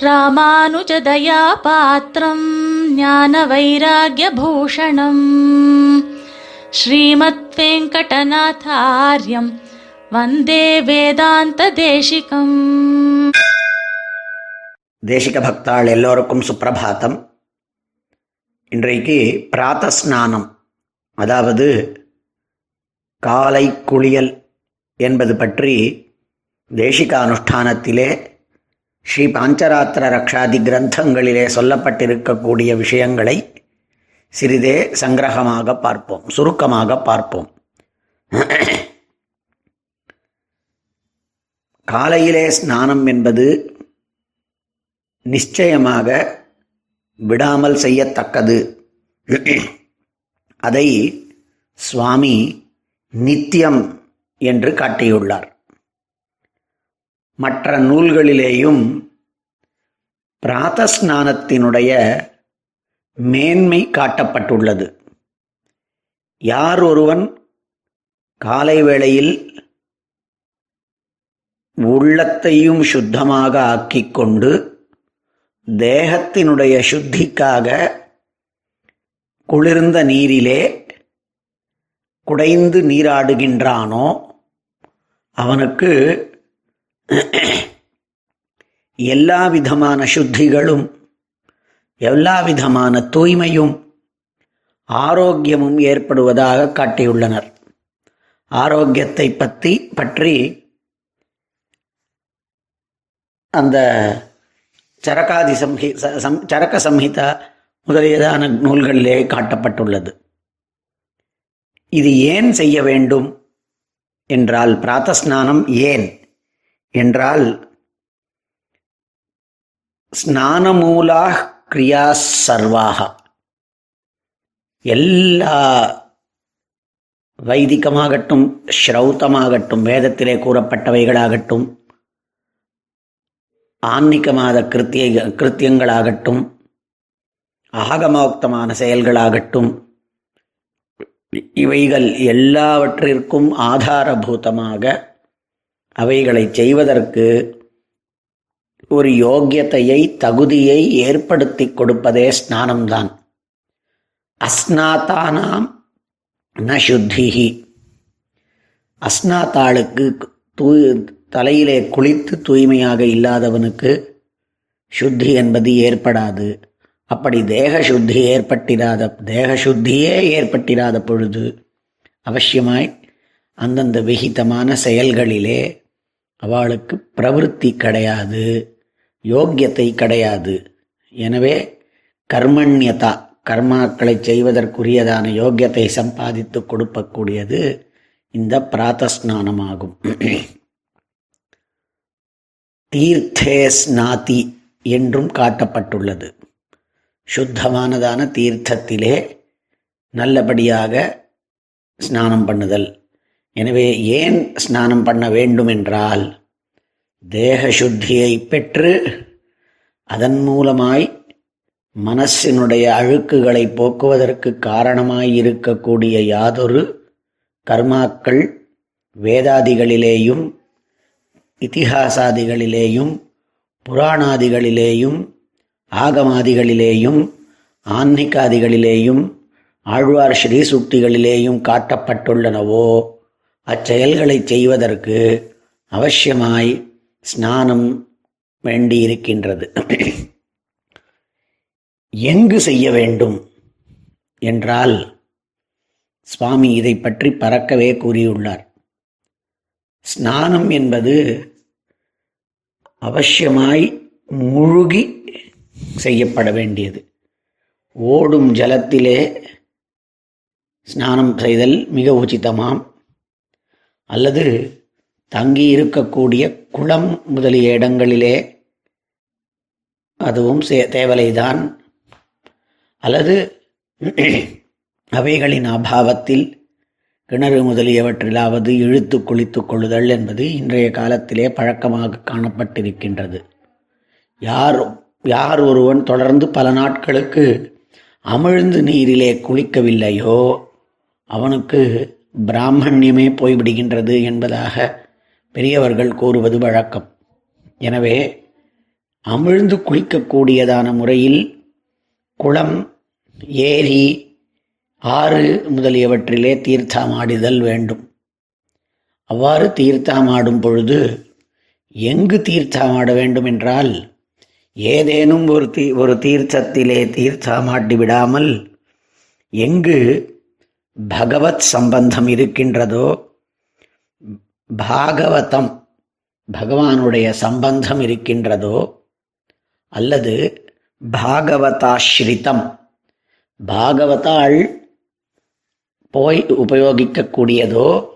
ராமானுஜதயாபாத்திரம் ஞான வைராகியபூஷணம் ஸ்ரீமத் வெங்கடநாதாரியம் வந்தே வேதாந்த தேசிகம் தேசிக பக்தாள் எல்லோருக்கும் சுப்பிரபாதம் இன்றைக்கு பிராத்தஸ்நானம். அதாவது காலை குளியல் என்பது பற்றி தேசிக அனுஷ்டானத்திலே ஸ்ரீ பாஞ்சராத்திர ரக்ஷாதி கிரந்தங்களிலே சொல்லப்பட்டிருக்கக்கூடிய விஷயங்களை சிறிதே சங்கிரகமாக பார்ப்போம் சுருக்கமாக பார்ப்போம். காலையிலே ஸ்நானம் என்பது நிச்சயமாக விடாமல் செய்யத்தக்கது. அதை சுவாமி நித்தியம் என்று காட்டியுள்ளார். மற்ற நூல்களிலேயும் பிராத்தஸ்நானத்தினுடைய மேன்மை காட்டப்பட்டுள்ளது. யார் ஒருவன் காலை வேளையில் உள்ளத்தையும் சுத்தமாக ஆக்கிக்கொண்டு தேகத்தினுடைய சுத்திக்காக குளிர்ந்த நீரிலே குடைந்து நீராடுகின்றானோ அவனுக்கு எல்லா விதமான சுத்திகளும் எல்லா விதமான தூய்மையும் ஆரோக்கியமும் ஏற்படுவதாக காட்டியுள்ளனர். ஆரோக்கியத்தை பற்றி பற்றி அந்த சரகாதி சம்ஹி சம் சரக்க சம்ஹிதா முதலியதான நூல்களிலே காட்டப்பட்டுள்ளது. இது ஏன் செய்ய வேண்டும் என்றால் பிராத்தஸ்நானம் ஏன்? என்றால் ஸ்நானமூலா கிரியா சர்வாக எல்லா வைதிகமாகட்டும் ஸ்ரௌத்தமாகட்டும் வேதத்திலே கூறப்பட்டவைகளாகட்டும் ஆன்மீகமாத கிருத்திய கிருத்தியங்களாகட்டும் ஆகமோக்தமான செயல்களாகட்டும் இவைகள் எல்லாவற்றிற்கும் ஆதாரபூதமாக அவைகளை செய்வதற்கு ஒரு யோக்கியத்தையை தகுதியை ஏற்படுத்தி கொடுப்பதே ஸ்நானம்தான். அஸ்நாத்தானாம் ந சுத்திகி அஸ்நாத்தாளுக்கு தூ தலையிலே குளித்து தூய்மையாக இல்லாதவனுக்கு சுத்தி என்பது ஏற்படாது. அப்படி தேக சுத்தி ஏற்பட்டிராத தேக சுத்தியே ஏற்பட்டிராத பொழுது அவசியமாய் அந்தந்த விகிதமான செயல்களிலே அவளுக்கு பிரவருத்தி கிடையாது யோக்கியத்தை கிடையாது. எனவே கர்மண்யதா கர்மாக்களை செய்வதற்குரியதான யோக்கியத்தை சம்பாதித்து கொடுக்கக்கூடியது இந்த பிராத்தஸ்நானமாகும். தீர்த்தே ஸ்நாதி என்றும் காட்டப்பட்டுள்ளது. சுத்தமானதான தீர்த்தத்திலே நல்லபடியாக ஸ்நானம் பண்ணுதல். எனவே ஏன் ஸ்நானம் பண்ண வேண்டும் என்றால் தேக சுத்தியை பெற்று அதன் மூலமாய் மனசினுடைய அழுக்குகளை போக்குவதற்கு காரணமாய் இருக்கக்கூடிய யாதொரு கர்மாக்கள் வேதாதிகளிலேயும் இத்திஹாசாதிகளிலேயும் புராணாதிகளிலேயும் ஆகமாதிகளிலேயும் ஆன்மிகாதிகளிலேயும் ஆழ்வார் ஸ்ரீசுக்திகளிலேயும் காட்டப்பட்டுள்ளனவோ? அச்செயல்களை செய்வதற்கு அவசியமாய் ஸ்நானம் வேண்டியிருக்கின்றது. எங்கு செய்ய வேண்டும் என்றால் சுவாமி இதை பற்றி பறக்கவே கூறியுள்ளார். ஸ்நானம் என்பது அவசியமாய் முழுகி செய்யப்பட வேண்டியது. ஓடும் ஜலத்திலே ஸ்நானம் செய்தல் மிக உச்சிதமாம் அல்லது தங்கி இருக்கக்கூடிய குளம் முதலிய இடங்களிலே அதுவும் தேவலைதான். அல்லது அவைகளின் அபாவத்தில் கிணறு முதலியவற்றிலாவது இழுத்து குளித்து கொள்ளுதல் என்பது இன்றைய காலத்திலே பழக்கமாக காணப்பட்டிருக்கின்றது. யார் யார் ஒருவன் தொடர்ந்து பல நாட்களுக்கு அமிழ்ந்து நீரிலே குளிக்கவில்லையோ அவனுக்கு பிராமணியமே போய்விடுகின்றது என்பதாக பெரியவர்கள் கூறுவது வழக்கம். எனவே அமிழ்ந்து குளிக்கக்கூடியதான முறையில் குளம் ஏரி ஆறு முதலியவற்றிலே தீர்த்தமாடிதல் வேண்டும். அவ்வாறு தீர்த்தமாடும் பொழுது எங்கு தீர்த்தமாட வேண்டும் என்றால் ஏதேனும் ஒரு தீ ஒரு தீர்த்தத்திலே தீர்த்தமாட்டி விடாமல் எங்கு பகவத் சம்பந்தம் இருக்கின்றதோ? பாகவதம் பகவானுடைய சம்பந்தம் இருக்கின்றதோ? அல்லது பாகவதாஸ்ரிதம்? பாகவதாள் போய் உபயோகிக்கக்கூடியதோ?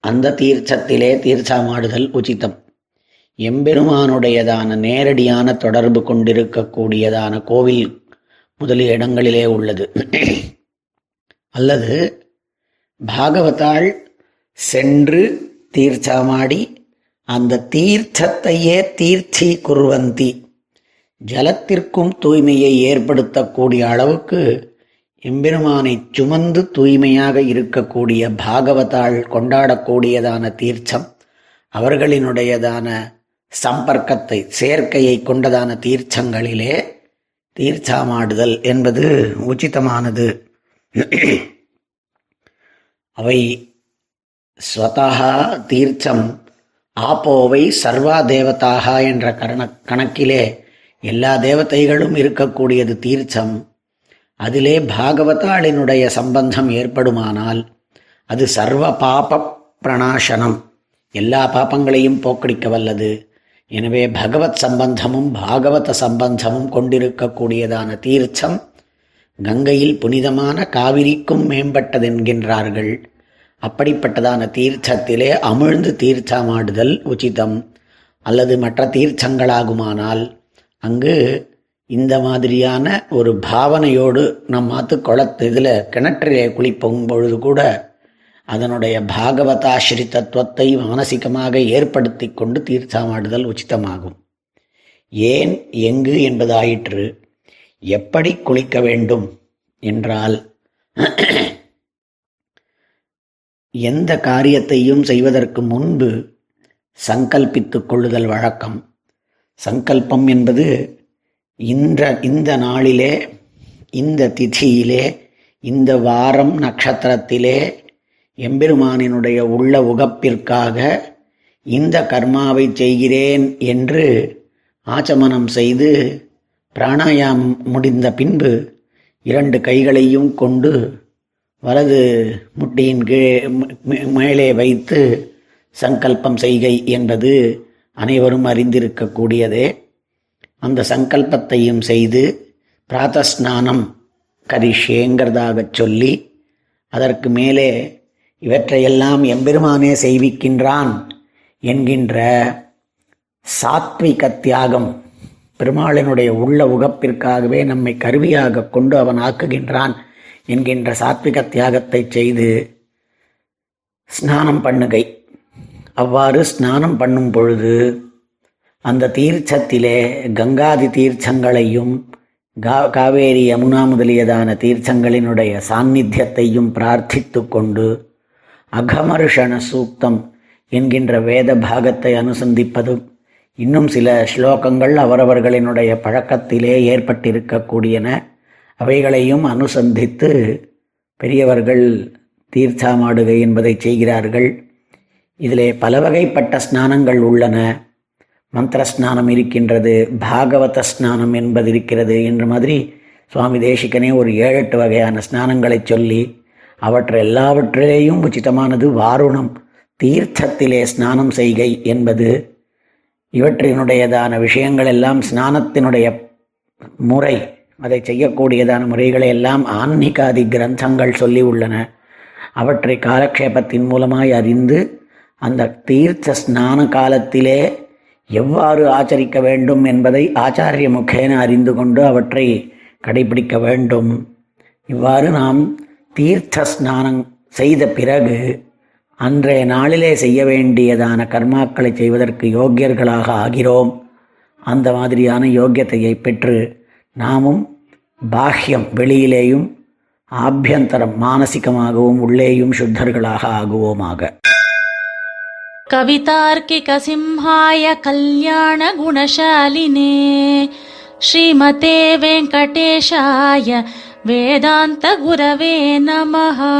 அந்த தீர்ச்சத்திலே தீர்ச்சமாடுதல் உச்சிதம். எம்பெருமானுடையதான நேரடியான தொடர்பு கொண்டிருக்கக்கூடியதான கோவில் முதலிய இடங்களிலே உள்ளது. அல்லது பாகவதாள் சென்று தீர்ச்சமாடி அந்த தீர்த்தத்தையே தீர்த்தி குருவந்தி. ஜலத்திற்கும் தூய்மையை ஏற்படுத்தக்கூடிய அளவுக்கு எம்பெருமானை சுமந்து தூய்மையாக இருக்கக்கூடிய பாகவதாள் கொண்டாடக்கூடியதான தீர்ச்சம் அவர்களினுடையதான சம்பர்க்கத்தை சேர்க்கையை கொண்டதான தீர்ச்சங்களிலே தீர்ச்சாமாடுதல் என்பது உச்சிதமானது. அவை ஸ்வதா தீர்த்தம் ஆப்போவை சர்வா தேவதாக என்ற கரண கணக்கிலே எல்லா தேவதைகளும் இருக்கக்கூடியது தீர்த்தம். அதிலே பாகவதாளினுடைய சம்பந்தம் ஏற்படுமானால் அது சர்வ பாப பிரணாசனம். எல்லா பாப்பங்களையும் போக்கடிக்க வல்லது. எனவே பகவத் சம்பந்தமும் பாகவத சம்பந்தமும் கொண்டிருக்கக்கூடியதான தீர்த்தம் கங்கையில் புனிதமான காவிரிக்கும் மேம்பட்டதென்கின்றார்கள். அப்படிப்பட்டதான தீர்த்தத்திலே அமிழ்ந்து தீர்த்தமாடுதல் உச்சிதம். அல்லது மற்ற தீர்த்தங்களாகுமானால் அங்கு இந்த மாதிரியான ஒரு பாவனையோடு நம் மாத்து குளத்து இதில் கிணற்றிலே குளிப்போம் பொழுது கூட அதனுடைய பாகவதாஸ்ரி தத்துவத்தை மானசிகமாக ஏற்படுத்தி கொண்டு தீர்த்தமாடுதல் உச்சிதமாகும். ஏன் எங்கு என்பதாயிற்று. எப்படி குளிக்க வேண்டும் என்றால் எந்த காரியத்தையும் செய்வதற்கு முன்பு சங்கல்பித்துக் கொள்ளுதல் வழக்கம். சங்கல்பம் என்பது இந்த இந்த நாளிலே இந்த திதியிலே இந்த வாரம் நட்சத்திரத்திலே எம்பெருமானினுடைய உள்ள உகப்பிற்காக இந்த கர்மாவை செய்கிறேன் என்று ஆச்சமனம் செய்து பிராணாயாமம் முடிந்த பின்பு இரண்டு கைகளையும் கொண்டு வலது முட்டியின் கீழே மேலே வைத்து சங்கல்பம் செய்கை என்பது அனைவரும் அறிந்திருக்கக்கூடியதே. அந்த சங்கல்பத்தையும் செய்து பிராத்தஸ்நானம் கரிஷேங்கிறதாகச் சொல்லி அதற்கு மேலே இவற்றையெல்லாம் எம்பெருமானே செய்விக்கின்றான் என்கின்ற சாத்விக தியாகம் பெருமாளினுடைய உள்ள உகப்பிற்காகவே நம்மை கருவியாக கொண்டு அவன் ஆக்குகின்றான் என்கின்ற சாத்விக தியாகத்தை செய்து ஸ்நானம் பண்ணுகை. அவ்வாறு ஸ்நானம் பண்ணும் பொழுது அந்த தீர்ச்சத்திலே கங்காதி தீர்ச்சங்களையும் கா காவேரி யமுனா முதலியதான தீர்ச்சங்களினுடைய சாநித்தியத்தையும் பிரார்த்தித்து கொண்டு அகமர்ஷண சூக்தம் என்கின்ற வேத பாகத்தை அனுசந்திப்பதும் இன்னும் சில ஸ்லோகங்கள் அவரவர்களினுடைய பழக்கத்திலே ஏற்பட்டிருக்கக்கூடியன. அவைகளையும் அனுசந்தித்து பெரியவர்கள் தீர்த்தாமாடுகை என்பதை செய்கிறார்கள். இதிலே பல வகைப்பட்ட ஸ்நானங்கள் உள்ளன. மந்திர ஸ்நானம் இருக்கின்றது பாகவத ஸ்நானம் என்பது இருக்கிறது என்ற மாதிரி சுவாமி தேசிகனே ஒரு ஏழு எட்டு வகையான ஸ்நானங்களை சொல்லி அவற்றை எல்லாவற்றிலேயும் உச்சிதமானது வாருணம் தீர்த்தத்திலே ஸ்நானம் செய்கை என்பது இவற்றினுடையதான விஷயங்கள் எல்லாம் ஸ்நானத்தினுடைய முறை அதை செய்யக்கூடியதான முறைகளை எல்லாம் ஆன்மீகாதி கிரந்தங்கள் சொல்லி உள்ளன அவற்றை காலக்ஷேபத்தின் மூலமாய் அறிந்து அந்த தீர்த்த ஸ்நான காலத்திலே எவ்வாறு ஆச்சரிக்க வேண்டும் என்பதை ஆச்சாரிய முகேன அறிந்து கொண்டு அவற்றை கடைபிடிக்க வேண்டும். இவ்வாறு நாம் தீர்த்த ஸ்நானம் செய்த பிறகு அன்றைய நாளிலே செய்ய வேண்டியதான கர்மாக்களை செய்வதற்கு யோக்கியர்களாக ஆகிறோம். அந்த மாதிரியான யோக்கியத்தையை பெற்று நாமும் பாஹ்யம் வெளியிலேயும் ஆபியந்தரம் மானசிகமாகவும் உள்ளேயும் சுத்தர்களாக ஆகுவோமாக. கவிதார்க்கிக சிம்ஹாய கல்யாண குணசாலினே ஸ்ரீமதே வெங்கடேஷாய வேதாந்த குரவே நமஹா.